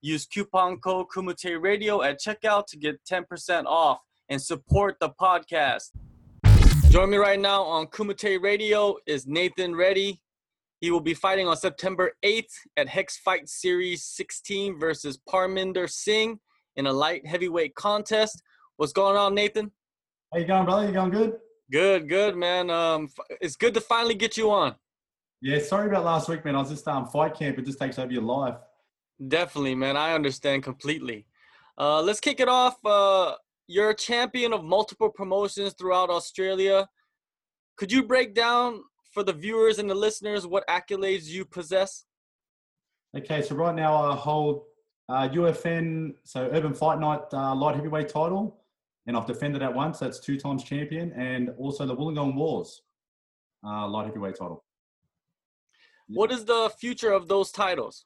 Use coupon code Kumite Radio at checkout to get 10% off and support the podcast. Join me right now on Kumite Radio is Nathan Reddy. He will be fighting on September 8th at Hex Fight Series 16 versus Parminder Singh in a light heavyweight contest. What's going on, Nathan? How you going, brother? You going good? Good, good, man. Um, it's good to finally get you on. Yeah, sorry about last week, man. I was just um fight camp. It just takes over your life. Definitely, man. I understand completely. Uh, let's kick it off. Uh, you're a champion of multiple promotions throughout Australia. Could you break down for the viewers and the listeners what accolades you possess? Okay, so right now I hold uh, UFN, so Urban Fight Night uh, light heavyweight title, and I've defended that once. That's two times champion, and also the Wollongong Wars uh, light heavyweight title. What is the future of those titles?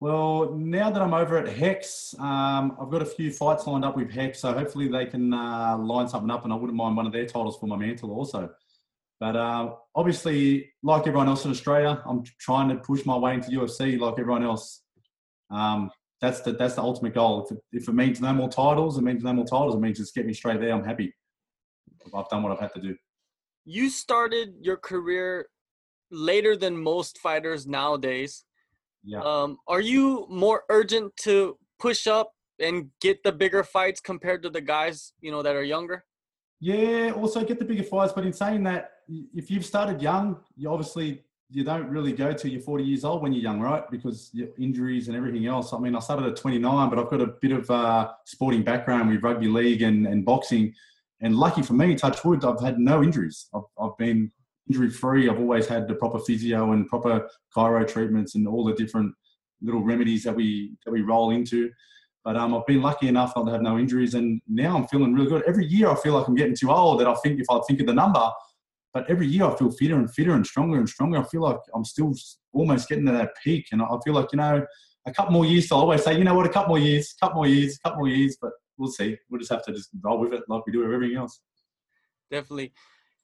Well, now that I'm over at Hex, um, I've got a few fights lined up with Hex, so hopefully they can uh, line something up, and I wouldn't mind one of their titles for my mantle also. But uh, obviously, like everyone else in Australia, I'm trying to push my way into UFC like everyone else. Um, that's the that's the ultimate goal. If it, if it means no more titles, it means no more titles. It means just get me straight there. I'm happy. I've done what I've had to do. You started your career later than most fighters nowadays. Yeah. Um, are you more urgent to push up and get the bigger fights compared to the guys you know that are younger? Yeah, also get the bigger fights. But in saying that, if you've started young, you obviously you don't really go till you're 40 years old when you're young, right? Because injuries and everything else. I mean, I started at 29, but I've got a bit of uh, sporting background with rugby league and, and boxing. And lucky for me, touch wood, I've had no injuries. I've, I've been injury free. I've always had the proper physio and proper chiro treatments and all the different little remedies that we that we roll into. But um, I've been lucky enough not to have no injuries, and now I'm feeling really good. Every year I feel like I'm getting too old. That I think if I think of the number, but every year I feel fitter and fitter and stronger and stronger. I feel like I'm still almost getting to that peak, and I feel like you know, a couple more years. So I always say, you know what, a couple more years, couple more years, couple more years. But we'll see. We'll just have to just roll with it like we do with everything else. Definitely.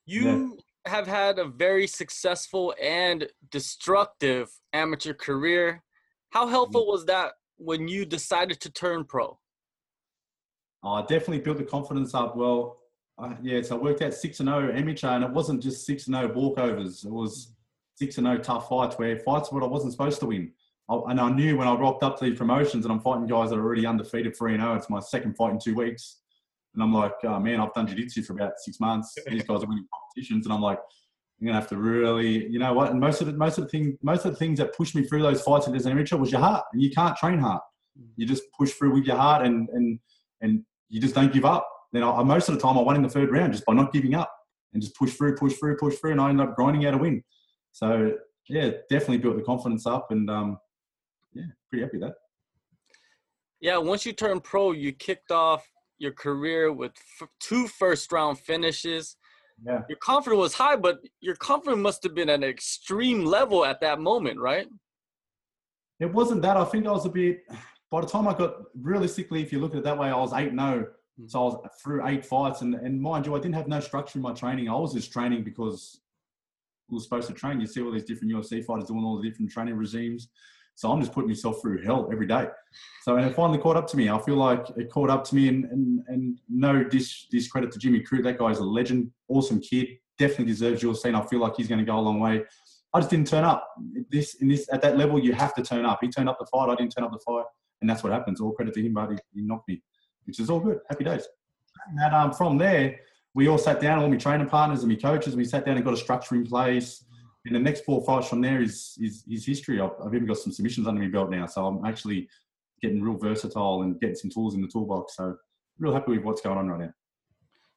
You yeah. Have had a very successful and destructive amateur career. How helpful mm-hmm. was that when you decided to turn pro? Oh, I definitely built the confidence up. Well, uh, yeah, so I worked out six and zero oh amateur, and it wasn't just six and zero oh walkovers. It was six and zero tough fights where fights what I wasn't supposed to win. I, and I knew when I rocked up to these promotions, and I'm fighting guys that are already undefeated, three and zero. It's my second fight in two weeks, and I'm like, oh, man, I've done jiu-jitsu for about six months. These guys are winning competitions, and I'm like, I'm gonna have to really, you know what? And most of the most of the thing, most of the things that pushed me through those fights as an amateur was your heart, and you can't train heart. Mm. You just push through with your heart, and and and you just don't give up. Then I, most of the time I won in the third round just by not giving up and just push through, push through, push through, and I ended up grinding out a win. So yeah, definitely built the confidence up, and um, yeah, pretty happy with that. Yeah, once you turned pro, you kicked off your career with f- two first round finishes yeah. Your confidence was high, but your confidence must have been at an extreme level at that moment, right? It wasn't that. I think I was a bit. By the time I got realistically, if you look at it that way, I was eight no. Mm. So I was through eight fights, and and mind you, I didn't have no structure in my training. I was just training because we were supposed to train. You see all these different UFC fighters doing all the different training regimes. So I'm just putting myself through hell every day. So and it finally caught up to me. I feel like it caught up to me, and and, and no dis, discredit to Jimmy Crute. That guy's a legend, awesome kid, definitely deserves your scene. I feel like he's going to go a long way. I just didn't turn up. This in this at that level, you have to turn up. He turned up the fight. I didn't turn up the fight, and that's what happens. All credit to him, but he, he knocked me, which is all good. Happy days. And um, from there, we all sat down, all my training partners and my coaches, we sat down and got a structure in place and the next four fights from there is is, is history. I've, I've, even got some submissions under my belt now, so I'm actually getting real versatile and getting some tools in the toolbox. So real happy with what's going on right now.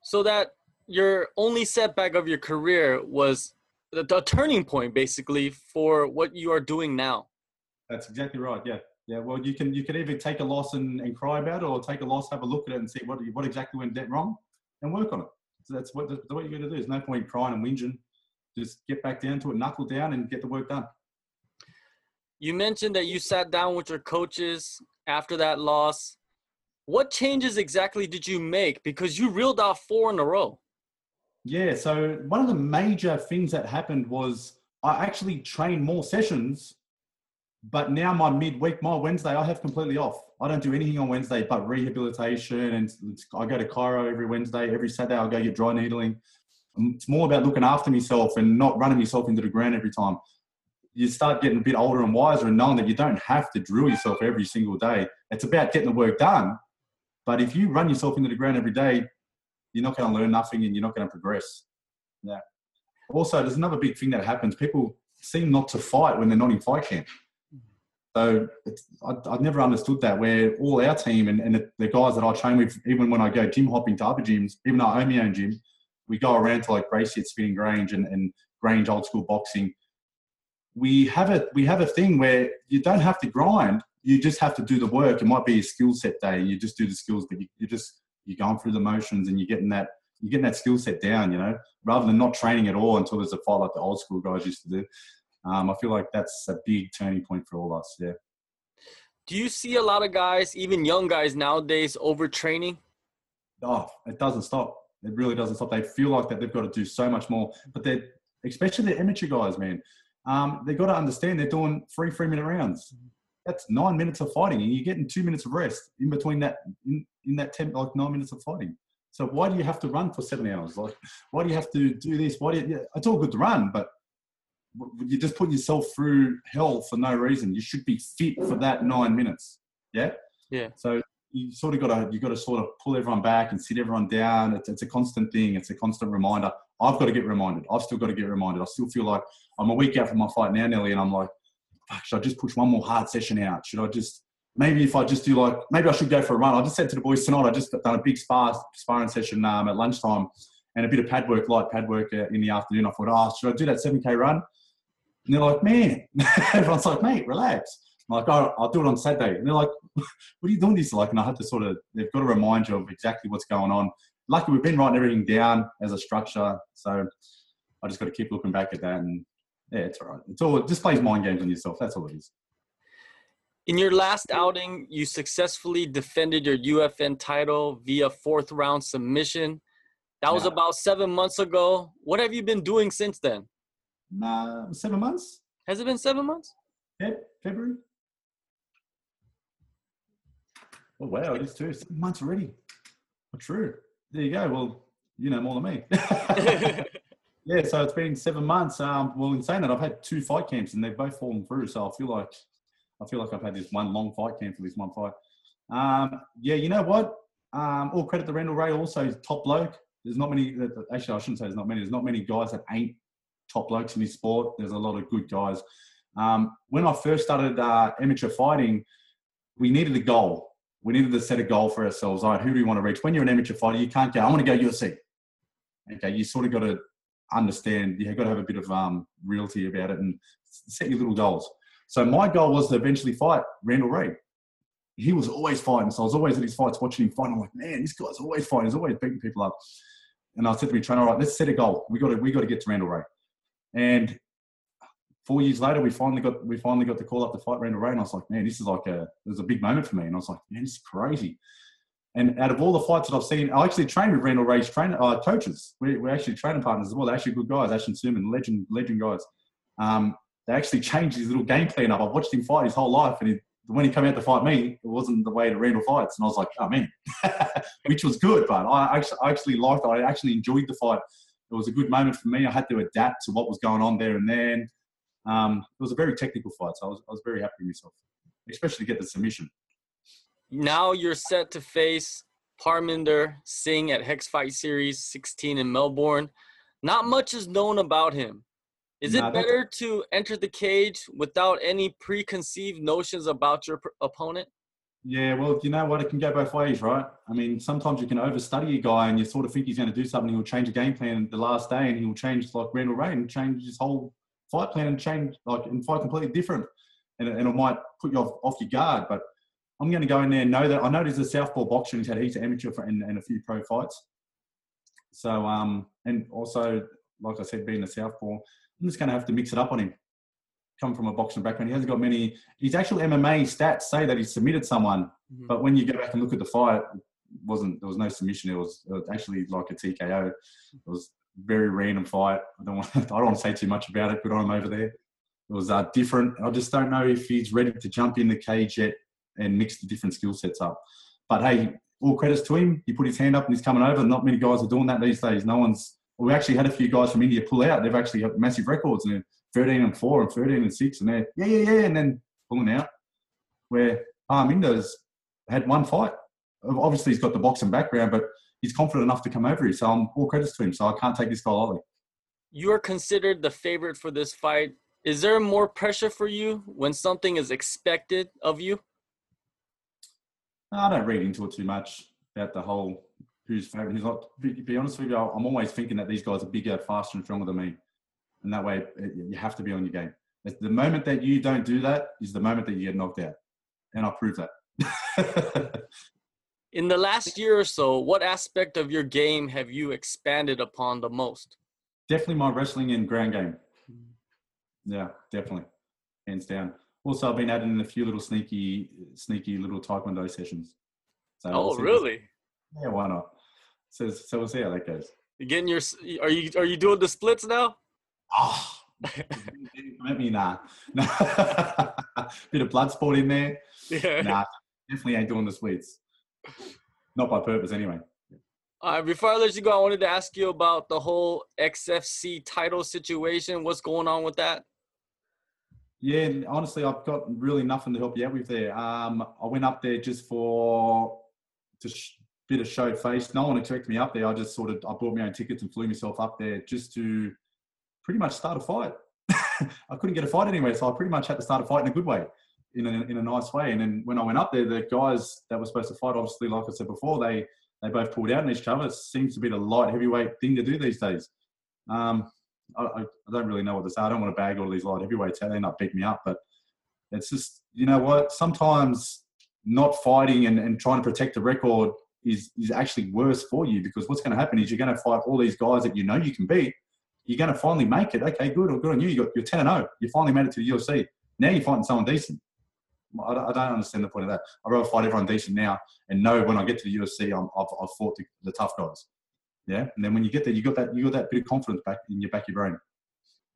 So that your only setback of your career was the, the turning point, basically, for what you are doing now. That's exactly right. Yeah. Yeah, well, you can you can either take a loss and, and cry about it, or take a loss, have a look at it, and see what what exactly went wrong, and work on it. So that's what that's what you got to do. There's no point crying and whinging. Just get back down to it, knuckle down, and get the work done. You mentioned that you sat down with your coaches after that loss. What changes exactly did you make? Because you reeled off four in a row. Yeah, so one of the major things that happened was I actually trained more sessions, but now my midweek, my Wednesday, I have completely off. I don't do anything on Wednesday but rehabilitation, and I go to chiro every Wednesday. Every Saturday, I'll go get dry needling. It's more about looking after myself and not running myself into the ground every time you start getting a bit older and wiser and knowing that you don't have to drill yourself every single day. It's about getting the work done. But if you run yourself into the ground every day, you're not going to learn nothing and you're not going to progress. Yeah. Also, there's another big thing that happens. People seem not to fight when they're not in fight camp. So I, have never understood that. Where all our team and, and the guys that I train with, even when I go gym hopping to other gyms, even though I own my own gym, we go around to like Gracie at Spinning Grange and, and Grange old school boxing we have a we have a thing where you don't have to grind. You just have to do the work. It might be a skill set day. You just do the skills, but you, you just you're going through the motions and you're getting that you're getting that skill set down. You know, rather than not training at all until there's a fight like the old school guys used to do. Um, I feel like that's a big turning point for all us. Yeah. Do you see a lot of guys, even young guys nowadays, overtraining? Oh, it doesn't stop. It really doesn't stop. They feel like that they've got to do so much more, but they're especially the amateur guys, man um, they've got to understand they're doing three three minute rounds. That's nine minutes of fighting, and you're getting two minutes of rest in between that in, in that ten like nine minutes of fighting. So why do you have to run for seven hours? Like, why do you have to do this? Why do you, yeah, it's all good to run, but you're just putting yourself through hell for no reason. You should be fit for that nine minutes. Yeah. Yeah. So you sort of got to you got to sort of pull everyone back and sit everyone down. It's, it's a constant thing. It's a constant reminder. I've got to get reminded. I've still got to get reminded. I still feel like I'm a week out from my fight now, Nelly, and I'm like, should I just push one more hard session out? Should I just maybe if I just do like maybe I should go for a run. I just said to the boys tonight, I just done a big spar sparring session um, at lunchtime and a bit of pad work, light pad work uh, in the afternoon. I thought, oh, should I do that 7k run? And they're like, man, everyone's like, mate, relax. I'm like, oh, I'll do it on Saturday. And they're like, what are you doing this like? And I had to sort of, they've got to remind you of exactly what's going on. Lucky we've been writing everything down as a structure. So I just got to keep looking back at that. And yeah, it's all right. It's all, it just plays mind games on yourself. That's all it is. In your last outing, you successfully defended your UFN title via fourth round submission. That was yeah. about seven months ago. What have you been doing since then? Uh, seven months. Has it been seven months? Yeah, February. Oh wow, it is two seven months already. Well, true. There you go. Well, you know more than me. yeah, so it's been seven months. Um, well, in saying that, I've had two fight camps and they've both fallen through. So I feel like I feel like I've had this one long fight camp for this one fight. Um, yeah, you know what? Um, all credit to Randall Ray. Also, top bloke. There's not many. Actually, I shouldn't say there's not many. There's not many guys that ain't top blokes in this sport. There's a lot of good guys. Um, when I first started uh, amateur fighting, we needed a goal we needed to set a goal for ourselves. All right, who do we want to reach? When you're an amateur fighter, you can't go, I want to go UFC. Okay, you sort of got to understand, you've got to have a bit of um, reality about it and set your little goals. So my goal was to eventually fight Randall Reid. He was always fighting, so I was always at his fights watching him fight. I'm like, man, this guy's always fighting. He's always beating people up. And I said to my trainer, all right, let's set a goal. We got to, we got to get to Randall Reid. And four years later, we finally got we finally got the call up to fight Randall Ray, and I was like, man, this is like a it a big moment for me, and I was like, man, this is crazy. And out of all the fights that I've seen, I actually trained with Randall Ray's trainer uh, coaches. We, we're actually training partners as well. They're actually good guys. Ashton Suman, legend, legend guys. Um, they actually changed his little game plan up. I've watched him fight his whole life, and he, when he came out to fight me, it wasn't the way to Randall fights. And I was like, oh man, which was good, but I actually, I actually liked it. I actually enjoyed the fight. It was a good moment for me. I had to adapt to what was going on there and then. Um, it was a very technical fight, so I was, I was very happy with myself, especially to get the submission. Now you're set to face Parminder Singh at Hex Fight Series 16 in Melbourne. Not much is known about him. Is it better to enter the cage without any preconceived notions about your opponent? Yeah, well, you know what? It can go both ways, right? I mean, sometimes you can overstudy a guy and you sort of think he's going to do something. He'll change a game plan the last day and he'll change like Randall Ray and change his whole fight plan and change like and fight completely different. and, and it might put you off, off your guard. But I'm going to go in there and know that I know he's a southpaw boxer. He's had heaps of amateur and, and a few pro fights. So um, and also like I said, being a southpaw, I'm just going to have to mix it up on him. Come from a boxing background, he hasn't got many. His actual MMA stats say that he submitted someone, mm-hmm. but when you go back and look at the fight, wasn't there was no submission. It was, it was actually like a TKO. It was very random fight. I don't want I don't want to say too much about it. but I'm over there. It was uh, different. I just don't know if he's ready to jump in the cage yet and mix the different skill sets up. But hey, all credits to him. He put his hand up and he's coming over. Not many guys are doing that these days. No one's. We actually had a few guys from India pull out. They've actually got massive records and they're 13 and four and 13 and six, and they're yeah, yeah, yeah, and then pulling out. Where Parminder's had one fight. Obviously, he's got the boxing background, but he's confident enough to come over here. So I'm all credits to him. So I can't take this guy lightly. You are considered the favorite for this fight. Is there more pressure for you when something is expected of you? I don't read into it too much about the whole who's favorite, who's not. To be honest with you, I'm always thinking that these guys are bigger, faster, and stronger than me, and that way you have to be on your game. The moment that you don't do that is the moment that you get knocked out, and I'll prove that. In the last year or so, what aspect of your game have you expanded upon the most? Definitely my wrestling and ground game. Hmm. Yeah, definitely, hands down. Also, I've been adding in a few little sneaky, sneaky little taekwondo sessions. So oh, we'll really? Yeah, why not? So, so we'll see how that goes. You getting your? Are you are you doing the splits now? Oh, let me nah. Bit of blood sport in there. Yeah. Nah, definitely ain't doing the splits. Not by purpose, anyway. All right, before I let you go, I wanted to ask you about the whole XFC title situation. What's going on with that? Yeah, honestly, I've got really nothing to help you out with there. Um, I went up there just for just bit of show face. No one expected me up there. I just sort of I bought my own tickets and flew myself up there just to pretty much start a fight. I couldn't get a fight anywhere, so I pretty much had to start a fight in a good way, in a, in a nice way. And then when I went up there, the guys that were supposed to fight, obviously, like I said before, they they both pulled out on each other. It seems to be the light heavyweight thing to do these days. Um, I, I, don't really know what to say. I don't want to bag all these light heavyweights. They end up beating me up, but it's just you know what? Sometimes not fighting and, and trying to protect the record is is actually worse for you because what's going to happen is you're going to fight all these guys that you know you can beat. You're going to finally make it. Okay, good. Or good on you. You got you're ten and zero. You finally made it to the UFC. Now you're fighting someone decent. I don't, I don't understand the point of that. I'd rather fight everyone decent now and know when I get to the UFC, i have I've fought the, the tough guys. Yeah, and then when you get there, you got that you got that bit of confidence back in your back of your brain.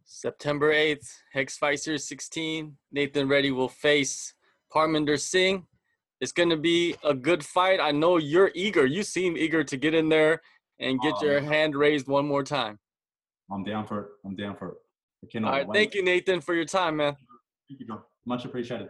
September eighth, Hex Fight Series 16. Nathan Reddy will face Parminder Singh. It's going to be a good fight. I know you're eager. You seem eager to get in there and get um, your hand raised one more time. I'm down for it. I'm down for it. I cannot All right, wait. thank you, Nathan, for your time, man. Thank you, John. Much appreciated.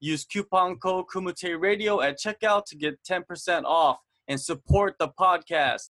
Use coupon code Kumite Radio at checkout to get 10% off and support the podcast.